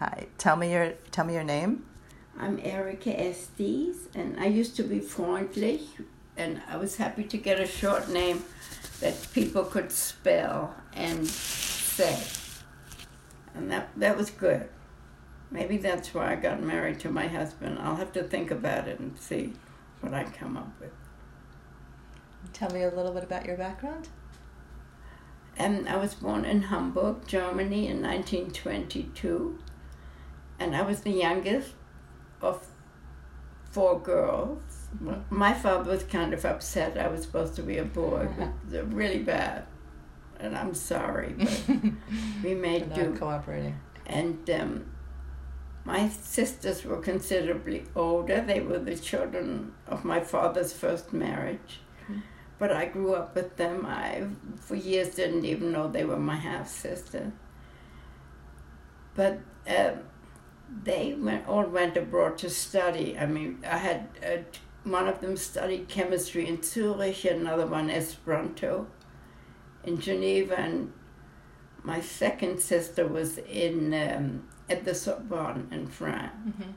Hi. Tell me your tell me your name. I'm Erika Estes, and I used to be Freundlich, and I was happy to get a short name that people could spell and say. And that, that was good. Maybe that's why I got married to my husband. I'll have to think about it and see what I come up with. Tell me a little bit about your background. And I was born in Hamburg, Germany in 1922. And I was the youngest of four girls. My father was kind of upset. I was supposed to be a boy, but really bad. And I'm sorry, but we made do. cooperating. And um, my sisters were considerably older. They were the children of my father's first marriage. Mm-hmm. But I grew up with them. I, for years, didn't even know they were my half sister. But um, they went all went abroad to study. I mean, I had uh, one of them studied chemistry in Zurich, another one Esperanto in Geneva, and my second sister was in um, at the Sorbonne in France, mm-hmm.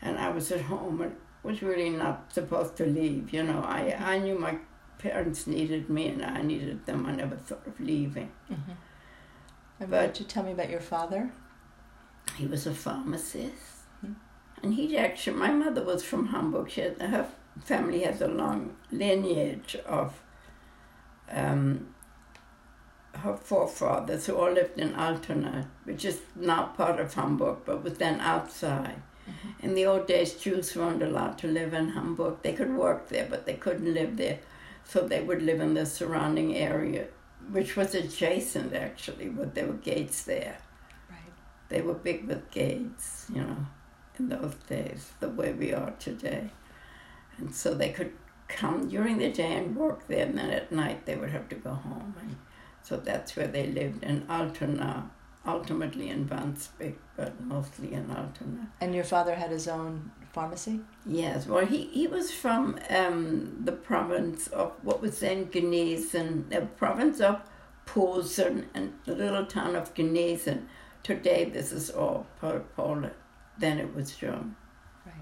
and I was at home and was really not supposed to leave. You know, I I knew my parents needed me and I needed them. I never thought of leaving. Mm-hmm. But, you tell me about your father? He was a pharmacist. Mm-hmm. And he actually, my mother was from Hamburg. She had, her family has a long lineage of um, her forefathers who all lived in Altona, which is now part of Hamburg, but was then outside. Mm-hmm. In the old days, Jews weren't allowed to live in Hamburg. They could work there, but they couldn't live there. So they would live in the surrounding area, which was adjacent actually, but there were gates there. They were big with gates, you know, in those days, the way we are today. And so they could come during the day and work there, and then at night they would have to go home. And so that's where they lived in Altona, ultimately in Wandsbek, but mostly in Altona. And your father had his own pharmacy? Yes, well, he, he was from um, the province of what was then Gnesen, the province of Posen and the little town of Gnesen. Today, this is all Poland. Then it was German. Right.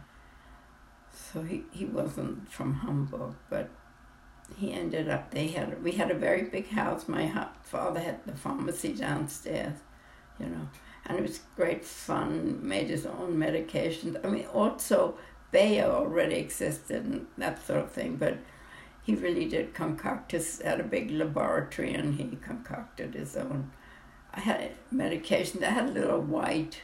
So he, he wasn't from Hamburg, but he ended up they had we had a very big house my father had the pharmacy downstairs you know and it was great fun made his own medications i mean also bayer already existed and that sort of thing but he really did concoct his had a big laboratory and he concocted his own i had medication that had a little white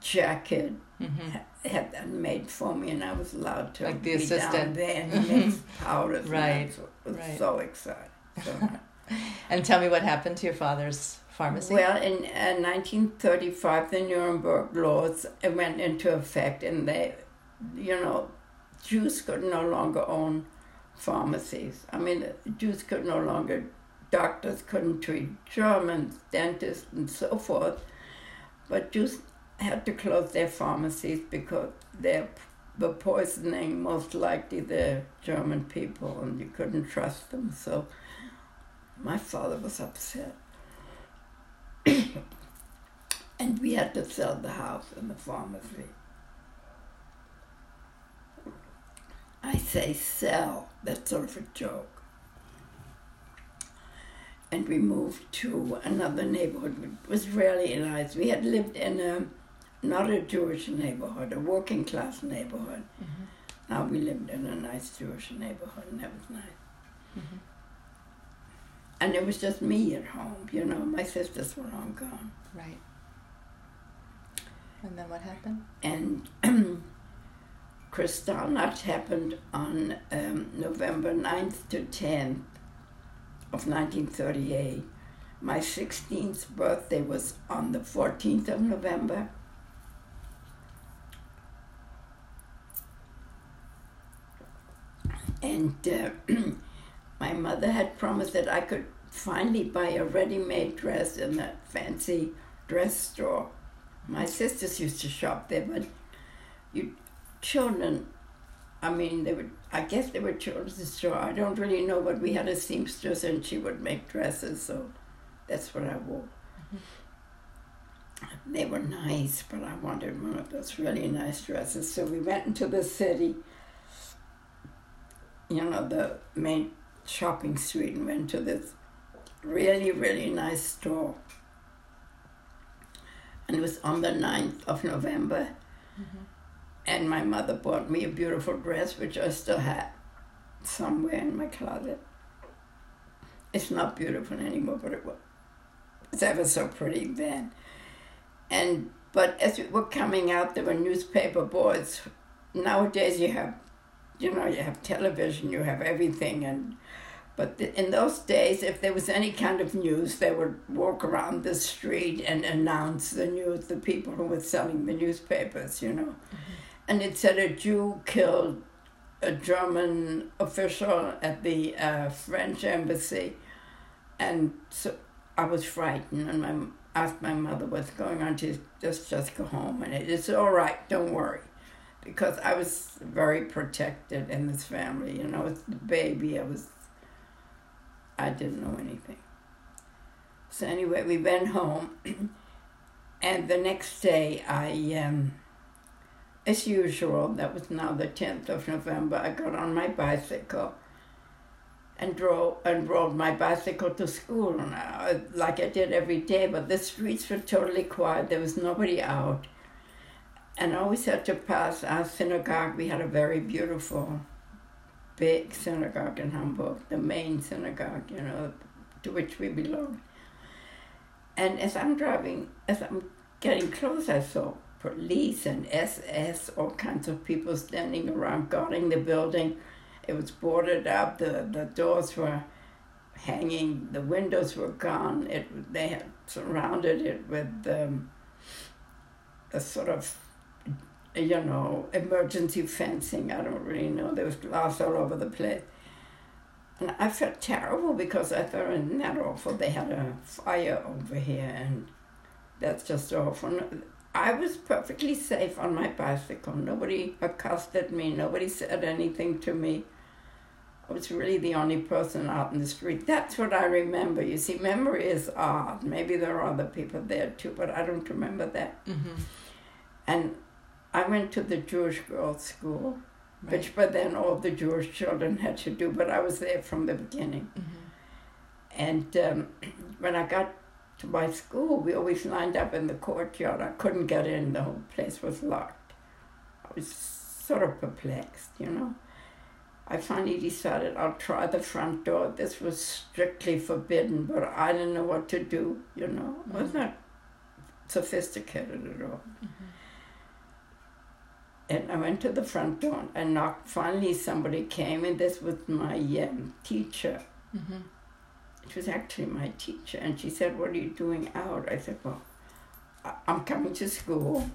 jacket mm-hmm. had that made for me, and I was allowed to like the assistant down there and mix powders. right, I was right. so excited. So. and tell me what happened to your father's pharmacy. Well, in uh, 1935, the Nuremberg laws went into effect, and they, you know, Jews could no longer own pharmacies. I mean, Jews could no longer, doctors couldn't treat Germans, dentists, and so forth. But Jews had to close their pharmacies because they were poisoning most likely the German people and you couldn't trust them. So my father was upset. and we had to sell the house and the pharmacy. I say sell, that's sort of a joke. And we moved to another neighborhood, which was really nice. We had lived in a not a Jewish neighborhood, a working class neighborhood. Mm-hmm. Now we lived in a nice Jewish neighborhood, and that was nice. Mm-hmm. And it was just me at home, you know. My sisters were all gone. Right. And then what happened? And Kristallnacht happened on um, November 9th to 10th of 1938. My 16th birthday was on the 14th of November. And uh, my mother had promised that I could finally buy a ready made dress in that fancy dress store. My sisters used to shop there, but you children, I mean, they would, I guess they were children's store. I don't really know, but we had a seamstress and she would make dresses, so that's what I wore. Mm-hmm. they were nice, but I wanted one of those really nice dresses. So we went into the city, you know, the main shopping street, and went to this really, really nice store. And it was on the 9th of November. Mm-hmm. And my mother bought me a beautiful dress, which I still have somewhere in my closet. It's not beautiful anymore, but it was. Ever so pretty then. And but as we were coming out, there were newspaper boards. Nowadays, you have, you know, you have television, you have everything, and but the, in those days, if there was any kind of news, they would walk around the street and announce the news. The people who were selling the newspapers, you know, Mm-hmm. And it said a Jew killed a German official at the uh, French embassy, and so I was frightened, and I asked my mother what's going on. She just just go home, and it, it's all right. Don't worry, because I was very protected in this family. You know, as the baby, I was. I didn't know anything. So anyway, we went home, and the next day I. Um, as usual, that was now the 10th of November, I got on my bicycle and drove and rode my bicycle to school I, uh, like I did every day, but the streets were totally quiet. There was nobody out. And I always had to pass our synagogue. We had a very beautiful, big synagogue in Hamburg, the main synagogue, you know, to which we belong. And as I'm driving, as I'm getting close, I saw police and SS, all kinds of people standing around guarding the building. It was boarded up. The the doors were hanging. The windows were gone. It they had surrounded it with um, a sort of you know emergency fencing. I don't really know. There was glass all over the place. And I felt terrible because I thought, isn't that awful? They had a fire over here, and that's just awful. I was perfectly safe on my bicycle. Nobody accosted me. Nobody said anything to me. I was really the only person out in the street. That's what I remember. You see, memory is odd. Maybe there are other people there too, but I don't remember that. Mm-hmm. And I went to the Jewish girls' school, Right. which by then all the Jewish children had to do, but I was there from the beginning. Mm-hmm. And um, when I got to my school, we always lined up in the courtyard. I couldn't get in, the whole place was locked. I was sort of perplexed, you know. I finally decided I'll try the front door. This was strictly forbidden, but I didn't know what to do, you know. I was Mhm. not sophisticated at all. Mm-hmm. And I went to the front door and knocked. Finally, somebody came, and this was my um, teacher. Mm-hmm. It was actually my teacher, and she said, "What are you doing out?" I said, "Well, I'm coming to school.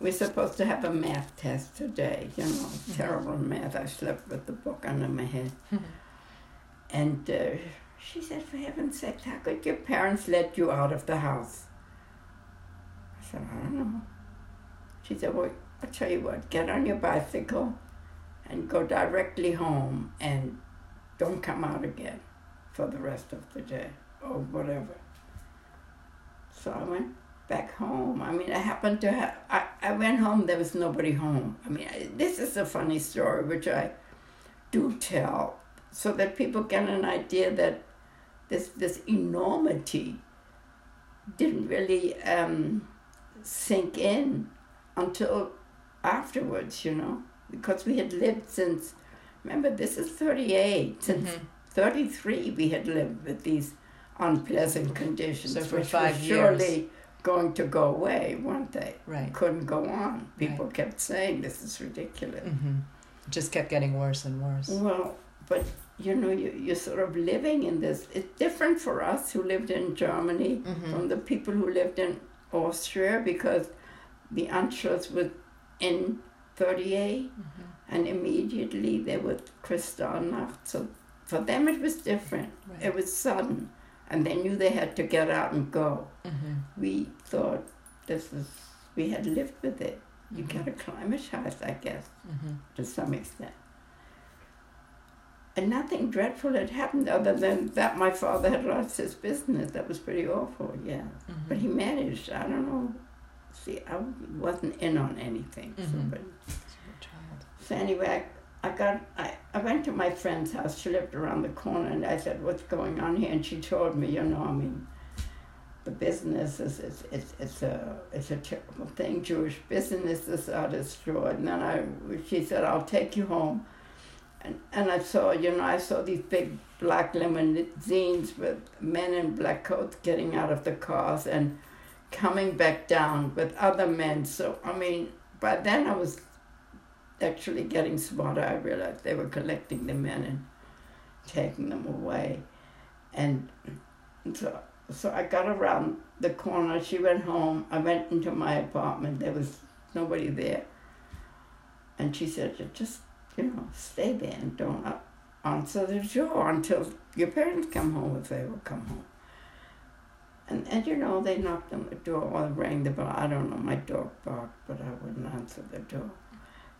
We're supposed to have a math test today. You know, terrible math. I slept with the book under my head." And uh, she said, "For heaven's sake, how could your parents let you out of the house?" I said, "I don't know." She said, "Well, I'll tell you what. Get on your bicycle, and go directly home, and don't come out again for the rest of the day or whatever." So I went back home. I mean, I happened to have. I, I went home. There was nobody home. I mean, I, this is a funny story, which I do tell so that people get an idea that this this enormity didn't really um, sink in until afterwards, you know, because we had lived since. Remember, this is thirty eight. Since Mhm. thirty three, we had lived with these unpleasant conditions, So for which were years. surely going to go away, weren't they? Right. Couldn't go on. People kept saying this is ridiculous. Mm-hmm. Just kept getting worse and worse. Well, but you know, you, you're sort of living in this. It's different for us who lived in Germany Mm-hmm. from the people who lived in Austria because the Anschluss was in 38 Mm-hmm. And immediately they were Kristallnacht. So for them it was different. Right. It was sudden and they knew they had to get out and go. Mm-hmm. We thought this was, we had lived with it. You Mhm. get acclimatized, I guess Mm-hmm. to some extent. and nothing dreadful had happened other than that my father had lost his business. That was pretty awful, yeah. Mhm. But he managed. I don't know. See, I wasn't in on anything. So, Mhm. but. So anyway, I, I got I, I went to my friend's house. She lived around the corner, and I said, "What's going on here?" And she told me, you know, I mean, the business is it's it's, it's a it's a terrible thing. Jewish businesses are destroyed. And then I she said, "I'll take you home." And, and I saw, you know, I saw these big black limousines with men in black coats getting out of the cars and coming back down with other men. So, I mean, by then I was actually getting smarter. I realized they were collecting the men and taking them away. And so, so I got around the corner. She went home. I went into my apartment. There was nobody there. And she said, just, you know, stay there and don't answer the door until your parents come home, if they will come home. And, and you know, they knocked on the door or rang the bell. I don't know, my dog barked, but I wouldn't answer the door.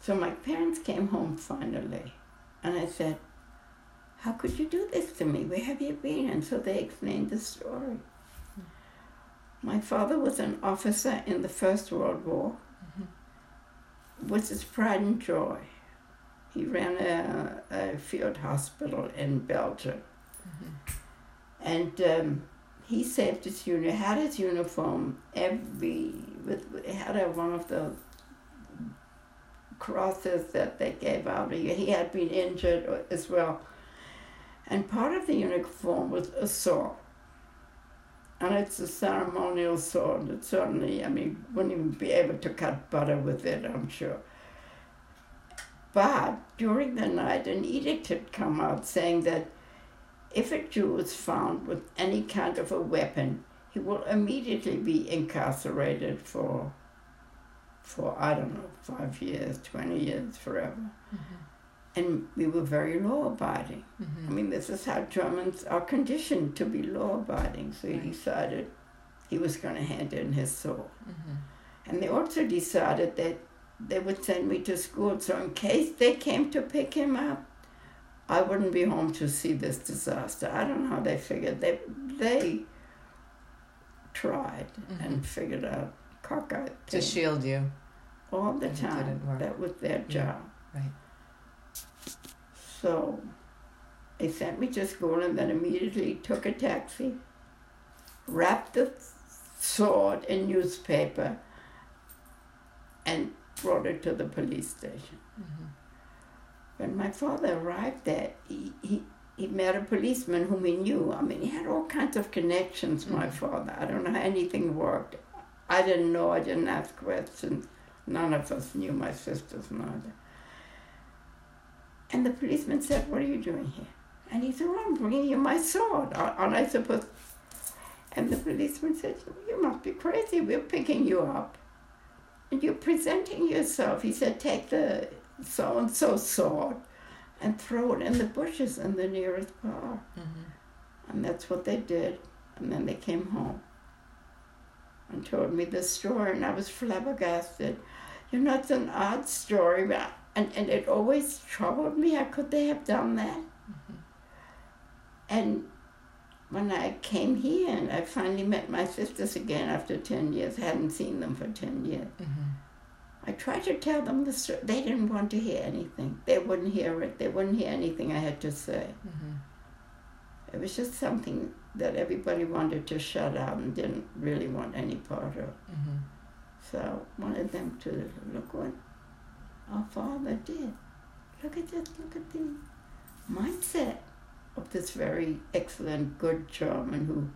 So my parents came home finally. And I said, How could you do this to me? Where have you been? And so they explained the story. My father was an officer in the First World War Mhm. was his pride and joy. He ran a, a field hospital in Belgium. Mhm. And um, he saved his uniform, had his uniform every, with, had a, one of the crosses that they gave out. He, had been injured as well. And part of the uniform was a sword. And it's a ceremonial sword. It certainly, I mean, wouldn't even be able to cut butter with it, I'm sure. But during the night, an edict had come out saying that if a Jew is found with any kind of a weapon, he will immediately be incarcerated for, for I don't know, five years, 20 years, forever. Mhm. And we were very law abiding. I Mhm. mean, this is how Germans are conditioned to be law abiding. So he Right. decided he was going to hand in his soul. Mhm. And they also decided that they would send me to school. So in case they came to pick him up, I wouldn't be home to see this disaster. I don't know how they figured. They they tried and figured out cockeyed To shield you. all the time. didn't work. That was their Yeah, job. right. So they sent me to school and then immediately took a taxi, wrapped the sword in newspaper, and brought it to the police station. Mhm. When my father arrived there, he, he, he met a policeman whom he knew. I mean, he had all kinds of connections, my Mhm. father. I don't know how anything worked. I didn't know, I didn't ask questions. None of us knew, my sisters neither. And the policeman said, What are you doing here? And he said, Well, I'm bringing you my sword. Are- Aren't I supposed And the policeman said, You must be crazy. We're picking you up. And you're presenting yourself. He said, Take the so and so sword and throw it in the bushes in the nearest park. Mhm. And that's what they did. And then they came home and told me this story, and I was flabbergasted. You know, it's an odd story, but I- and, and it always troubled me. How could they have done that? Mhm. And when I came here and I finally met my sisters again after 10 years, I hadn't seen them for 10 years. Mhm. I tried to tell them the story. They didn't want to hear anything. They wouldn't hear it. They wouldn't hear anything I had to say. Mhm. It was just something that everybody wanted to shut out and didn't really want any part of. Mhm. So I wanted them to look what our father did. Look at this, look at the mindset of this very excellent, good German who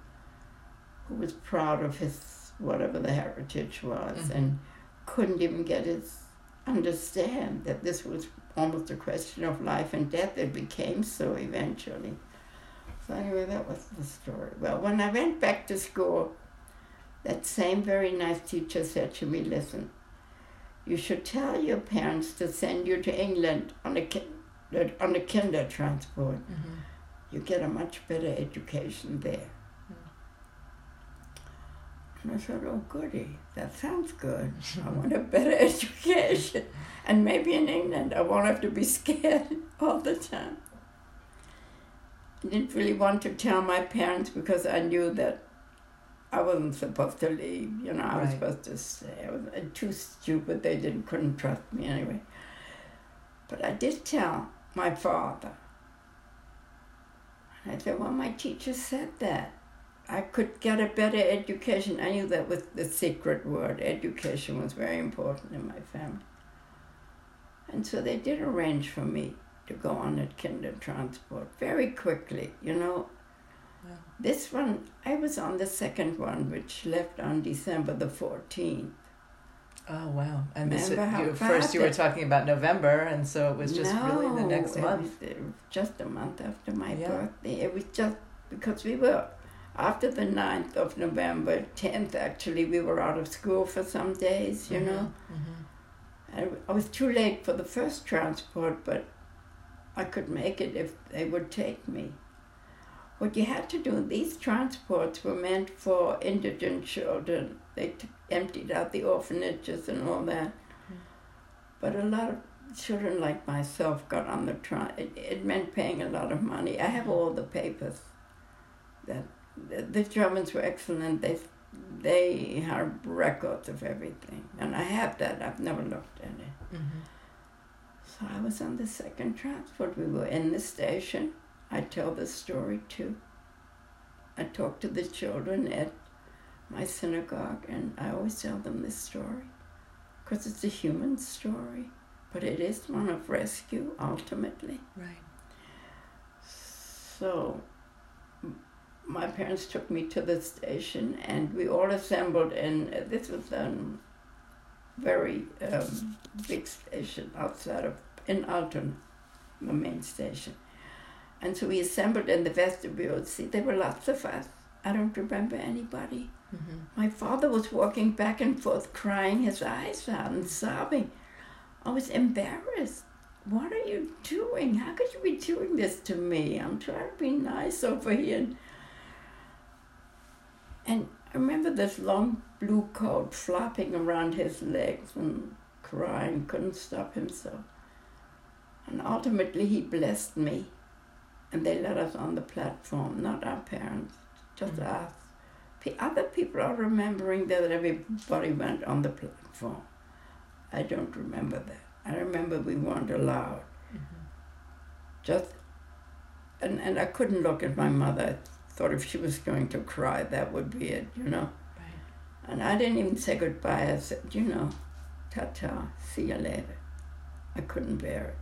who was proud of his whatever the heritage was Mhm. and couldn't even get his understand that this was almost a question of life and death. It became so eventually. So anyway, that was the story. Well, when I went back to school, that same very nice teacher said to me, "Listen, you should tell your parents to send you to England on a ki- on a Kindertransport. Mhm. You get a much better education there." And I said, "Oh, goody, that sounds good. I want a better education, and maybe in England I won't have to be scared all the time." Didn't really want to tell my parents because I knew that I wasn't supposed to leave. You know, I was supposed to stay. I was uh, too stupid. They didn't couldn't trust me anyway. But I did tell my father. And I said, "Well, my teacher said that I could get a better education." I knew that was the secret word. Education was very important in my family. And so they did arrange for me to go on a Kindertransport very quickly, you know. Wow. This one, I was on the second one, which left on December the 14th. Oh wow! And this you, first you were it- talking about November, and so it was just really the No, next it month. was, uh, just a month after my Yeah. birthday. It was just because we were, after the 9th of November, 10th actually, we were out of school for some days, you know. hmm I, I was too late for the first transport, but I could make it if they would take me. What you had to do, these transports were meant for indigent children. They t- emptied out the orphanages and all that. But a lot of children like myself got on the train. It, it meant paying a lot of money. I have all the papers. That the, the Germans were excellent. They they have records of everything, and I have that. I've never looked at it. hmm So I was on the second transport. We were in the station. I tell the story too. I talk to the children at my synagogue, and I always tell them this story because it's a human story, but it is one of rescue ultimately. Right. So my parents took me to the station, and we all assembled. Uh, this was a very um, big station outside of in Altona, the main station. And so we assembled in the vestibule. See, there were lots of us. I don't remember anybody. hmm My father was walking back and forth, crying his eyes out and sobbing. I was embarrassed. What are you doing? How could you be doing this to me? I'm trying to be nice over here. And I remember this long blue coat flapping around his legs and crying, couldn't stop himself. And ultimately, he blessed me. And they let us on the platform, not our parents, just Mhm. us. P- Other people are remembering that everybody went on the platform. I don't remember that. I remember we weren't allowed. hmm Just, and, and I couldn't look at my mother. Thought if she was going to cry, that would be it, you know. Right. And I didn't even say goodbye. I said, you know, ta ta, see you later. I couldn't bear it.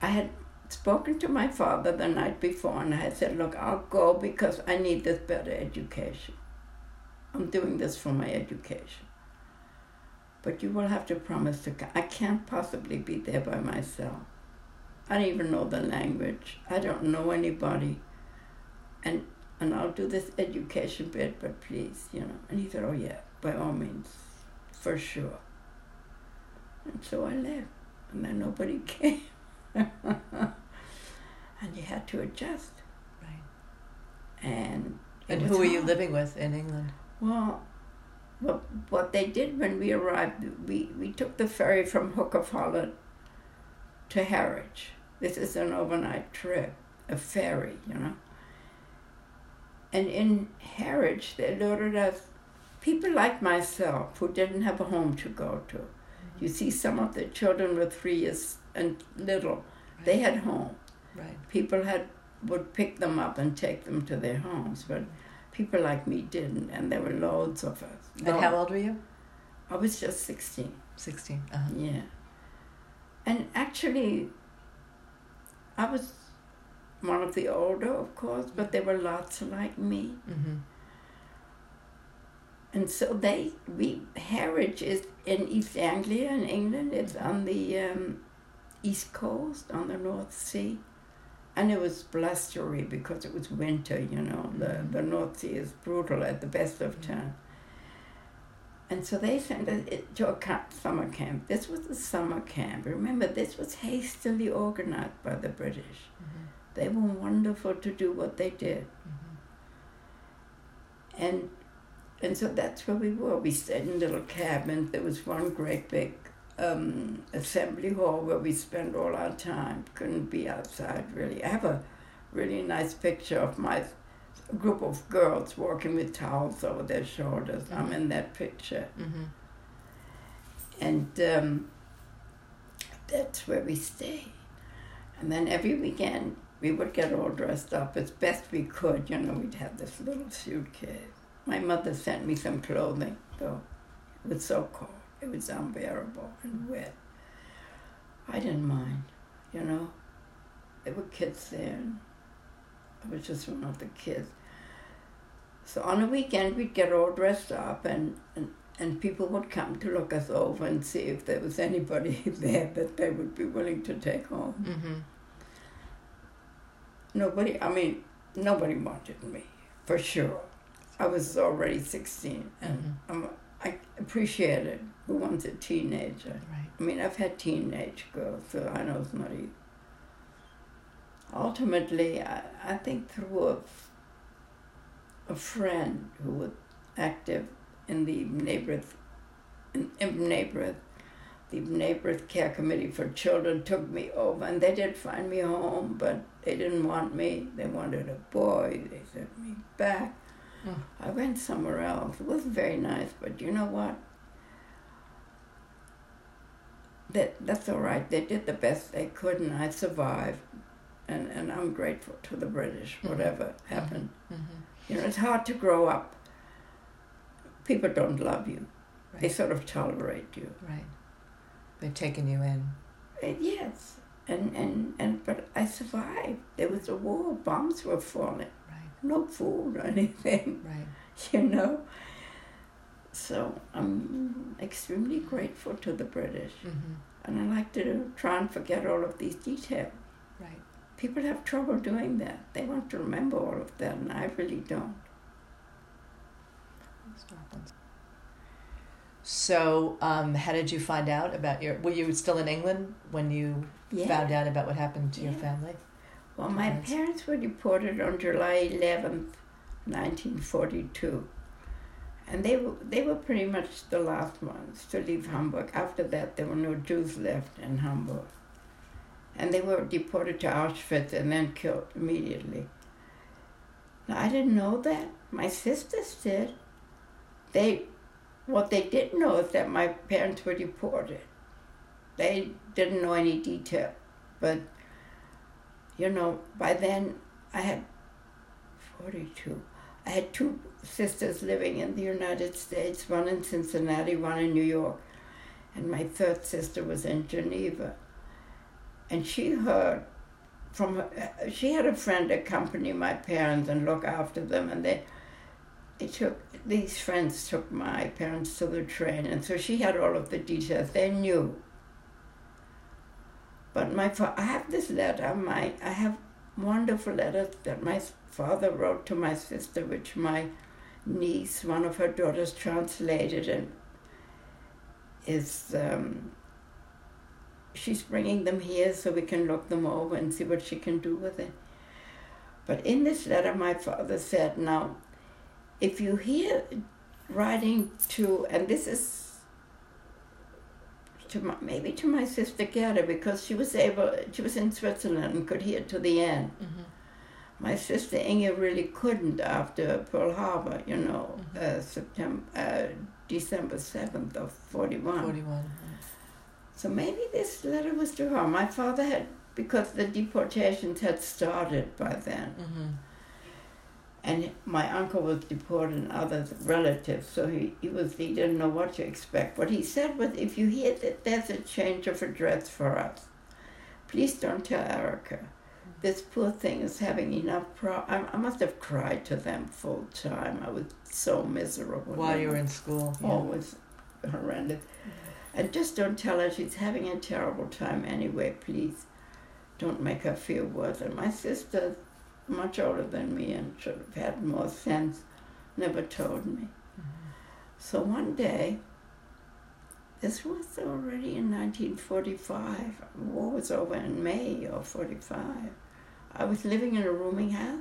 I had spoken to my father the night before and I had said, look, I'll go because I need this better education. I'm doing this for my education. But you will have to promise to come. I can't possibly be there by myself. I don't even know the language. I don't know anybody. And and I'll do this education bit, but please, you know. And he said, oh yeah, by all means, for sure. And so I left, and then nobody came. and you had to adjust. Right. And And who were you living with in England? Well, what, what they did when we arrived, we, we took the ferry from Hook of Holland to Harwich. This is an overnight trip, a ferry, you know. And in Harwich, they loaded us, people like myself who didn't have a home to go to. You see, some of the children were three years and little, they had home. Right. People had would pick them up and take them to their homes, but people like me didn't, and there were loads of us. And how old were you? I was just sixteen. 16. Uh-huh. Yeah. And actually, I was one of the older, of course, but there were lots like me. hmm And so they, we, Harwich is in East Anglia in England. It's on the um, east coast, on the North Sea. And it was blustery because it was winter, you know. The, the North Sea is brutal at the best of times. And so they sent us it- to a camp, summer camp. This was a summer camp. Remember, this was hastily organized by the British. hmm They were wonderful to do what they did. hmm And and so that's where we were. We stayed in little cabins. There was one great big um, assembly hall where we spent all our time. Couldn't be outside really. I have a really nice picture of my group of girls walking with towels over their shoulders. I'm Mhm. in that picture. Mm-hmm. And um, that's where we stay. And then every weekend we would get all dressed up as best we could. You know, we'd have this little suitcase. My mother sent me some clothing, though. It was so cold. It was unbearable and wet. I didn't mind, you know. There were kids there. And I was just one of the kids. So on a weekend, we'd get all dressed up, and, and, and people would come to look us over and see if there was anybody there that they would be willing to take home. Mm-hmm. Nobody, I mean, nobody wanted me, for sure. I was already 16, and Mhm. I'm, I appreciate it. Who wants a teenager? Right. I mean, I've had teenage girls, so I know it's not easy. Ultimately, I, I think through a, a friend who was active in the neighborhood, in, in neighborhood, the neighborhood care committee for children took me over, and they did find me a home, but they didn't want me. They wanted a boy. They sent me back. Mm. I went somewhere else. It wasn't very nice, but you know what? that that's all right. They did the best they could, and I survived. And and I'm grateful to the British. Mhm. Whatever happened, Mm-hmm. you know, it's hard to grow up. People don't love you. They sort of tolerate you. Right. They've taken you in. And yes, and and and but I survived. There was a war. Bombs were falling. Right. No food or anything. Right. You know. So I'm extremely grateful to the British, Mm-hmm. and I like to try and forget all of these details. Right. People have trouble doing that. They want to remember all of that, and I really don't. So, um, how did you find out about your? Were you still in England when you found out about what happened to your family? Well, my Parents. parents were deported on July 11th, 1942. And they were, they were pretty much the last ones to leave Hamburg. After that, there were no Jews left in Hamburg. And they were deported to Auschwitz and then killed immediately. Now, I didn't know that. My sisters did. They, what they didn't know is that my parents were deported. They didn't know any detail. But you know, by then I had 42. I had two sisters living in the United States, one in Cincinnati, one in New York. And my third sister was in Geneva. And she heard from her, she had a friend accompany my parents and look after them. And they, it took, these friends took my parents to the train. And so she had all of the details. They knew but my fa- I have this letter. My I have wonderful letters that my father wrote to my sister, which my niece, one of her daughters, translated and is. Um, she's bringing them here so we can look them over and see what she can do with it. But in this letter, my father said, Now, if you hear writing to, and this is to my, maybe to my sister Gerda because she was able, she was in Switzerland and could hear to the end. Mm-hmm. My sister Inge really couldn't after Pearl Harbor, you know, mm-hmm. uh, September, uh, December 7th of 41. 41. So maybe this letter was to her. My father had because the deportations had started by then, Mm-hmm. and my uncle was deported and other relatives, so he, he was he didn't know what to expect. What he said was, if you hear that there's a change of address for us, please don't tell Erika. This poor thing is having enough pro. I, I must have cried to them full time. I was so miserable. While you were in school. Yeah. Was horrendous. And just don't tell her she's having a terrible time anyway, please. Don't make her feel worse. And my sister, much older than me and should have had more sense, never told me. Mhm. So one day, this was already in 1945, war was over in May of 45. I was living in a rooming house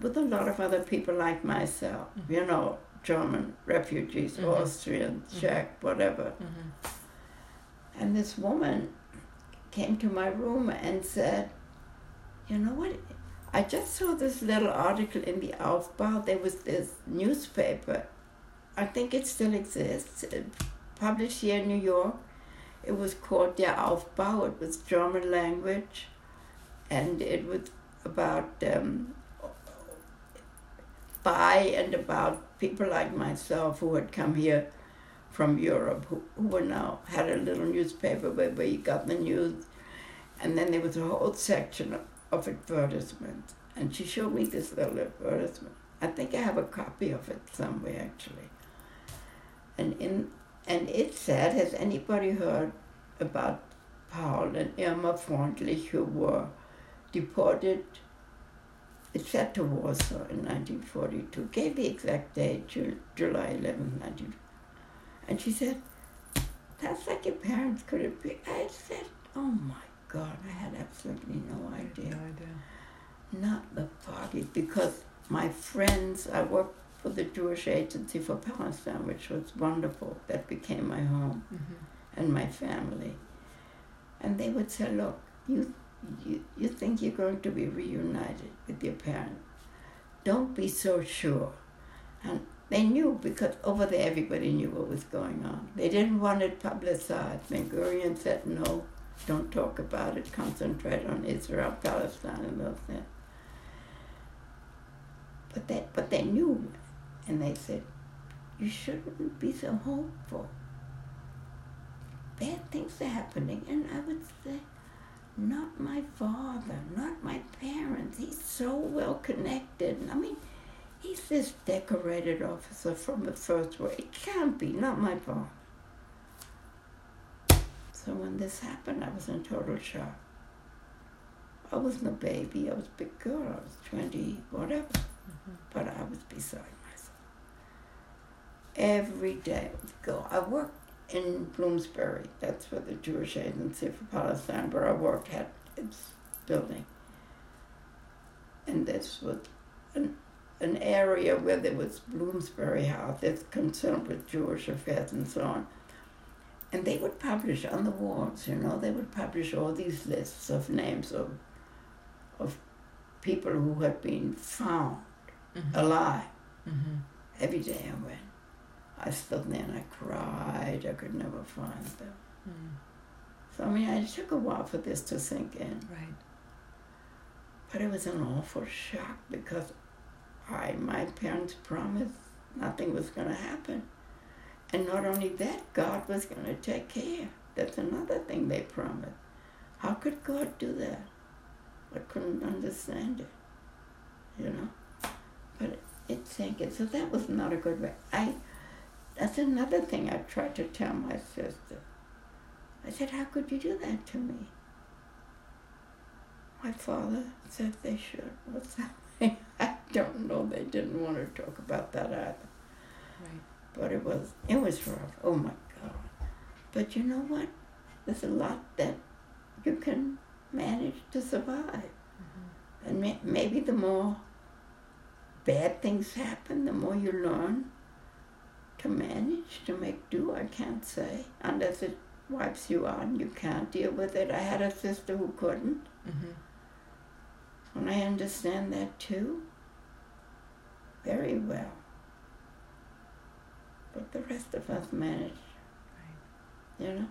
with a lot of other people like myself, you know, German refugees, Mhm. Austrians, Mhm. Czech, whatever. Mhm. And this woman came to my room and said, You know what? I just saw this little article in the Aufbau. There was this newspaper, I think it still exists, uh, published here in New York. It was called Der Aufbau, it was German language, and it was about um, by and about people like myself who had come here from Europe, who, who were now had a little newspaper where, you got the news, and then there was a whole section of, of advertisements. And she showed me this little advertisement. I think I have a copy of it somewhere actually. And in and it said, has anybody heard about Paul and Irma Freundlich who were deported it said to Warsaw in 1942, gave the exact date, July 11, 1942. And she said, that's like your parents could have been. I said, oh my God, I had absolutely no idea. No idea. Not the foggiest, because my friends, I worked for the Jewish Agency for Palestine, which was wonderful. That became my home mm-hmm. and my family. And they would say, look, you you, you think you're going to be reunited with your parents. Don't be so sure. And they knew because over there everybody knew what was going on. They didn't want it publicized. Ben Gurion said, no, don't talk about it, concentrate on Israel, Palestine, and those things. But they, but they knew, and they said, you shouldn't be so hopeful. Bad things are happening, and I would say, not my father, not my parents. He's so well connected. I mean, he's this decorated officer from the first war. It can't be, not my father. So when this happened, I was in total shock. I wasn't a baby, I was a big girl, I was 20, whatever. Mm-hmm. But I was beside myself. Every day I would go. I worked in Bloomsbury. That's where the Jewish Agency for Palestine, where I worked, had its building. And this was an, an area where there was Bloomsbury House that's concerned with Jewish affairs and so on. And they would publish on the walls, you know, they would publish all these lists of names of, of people who had been found mm-hmm. alive. Mm-hmm. Every day I went. I stood there and I cried. I could never find them. Mm. So, I mean, it took a while for this to sink in. Right. But it was an awful shock because I, my parents promised nothing was going to happen. And not only that, God was going to take care. That's another thing they promised. How could God do that? I couldn't understand it, you know. But it, it sank in. So that was not a good way. I that's another thing I tried to tell my sister. I said, How could you do that to me? My father said they should. What's that? I don't know. They didn't want to talk about that either. Right. But it was it was rough. Oh my God. But you know what? There's a lot that you can manage to survive. Mm-hmm. And may, maybe the more bad things happen, the more you learn to manage, to make do, I can't say. Unless it wipes you out and you can't deal with it. I had a sister who couldn't. Mm-hmm. And I understand that too. Very well. But the rest of us managed. Right. You know?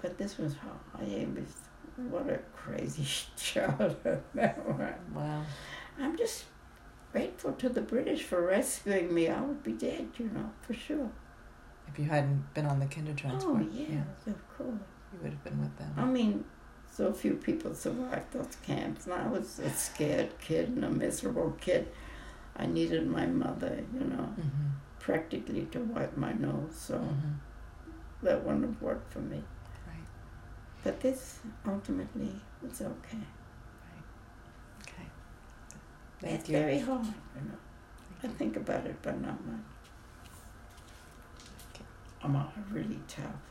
But this was hard. I was, what a crazy child Wow. I'm just grateful to the British for rescuing me. I would be dead, you know, for sure. If you hadn't been on the Kindertransport. Oh, yes, yeah. of course. You would have been with them. I mean, so few people survived those camps. And I was a scared kid and a miserable kid. I needed my mother, you know, mm-hmm. practically to wipe my nose. So mm-hmm. that wouldn't have worked for me. Right. But this ultimately was okay. Thank it's you. very hard, you know. I think about it, but not much. I'm really tough.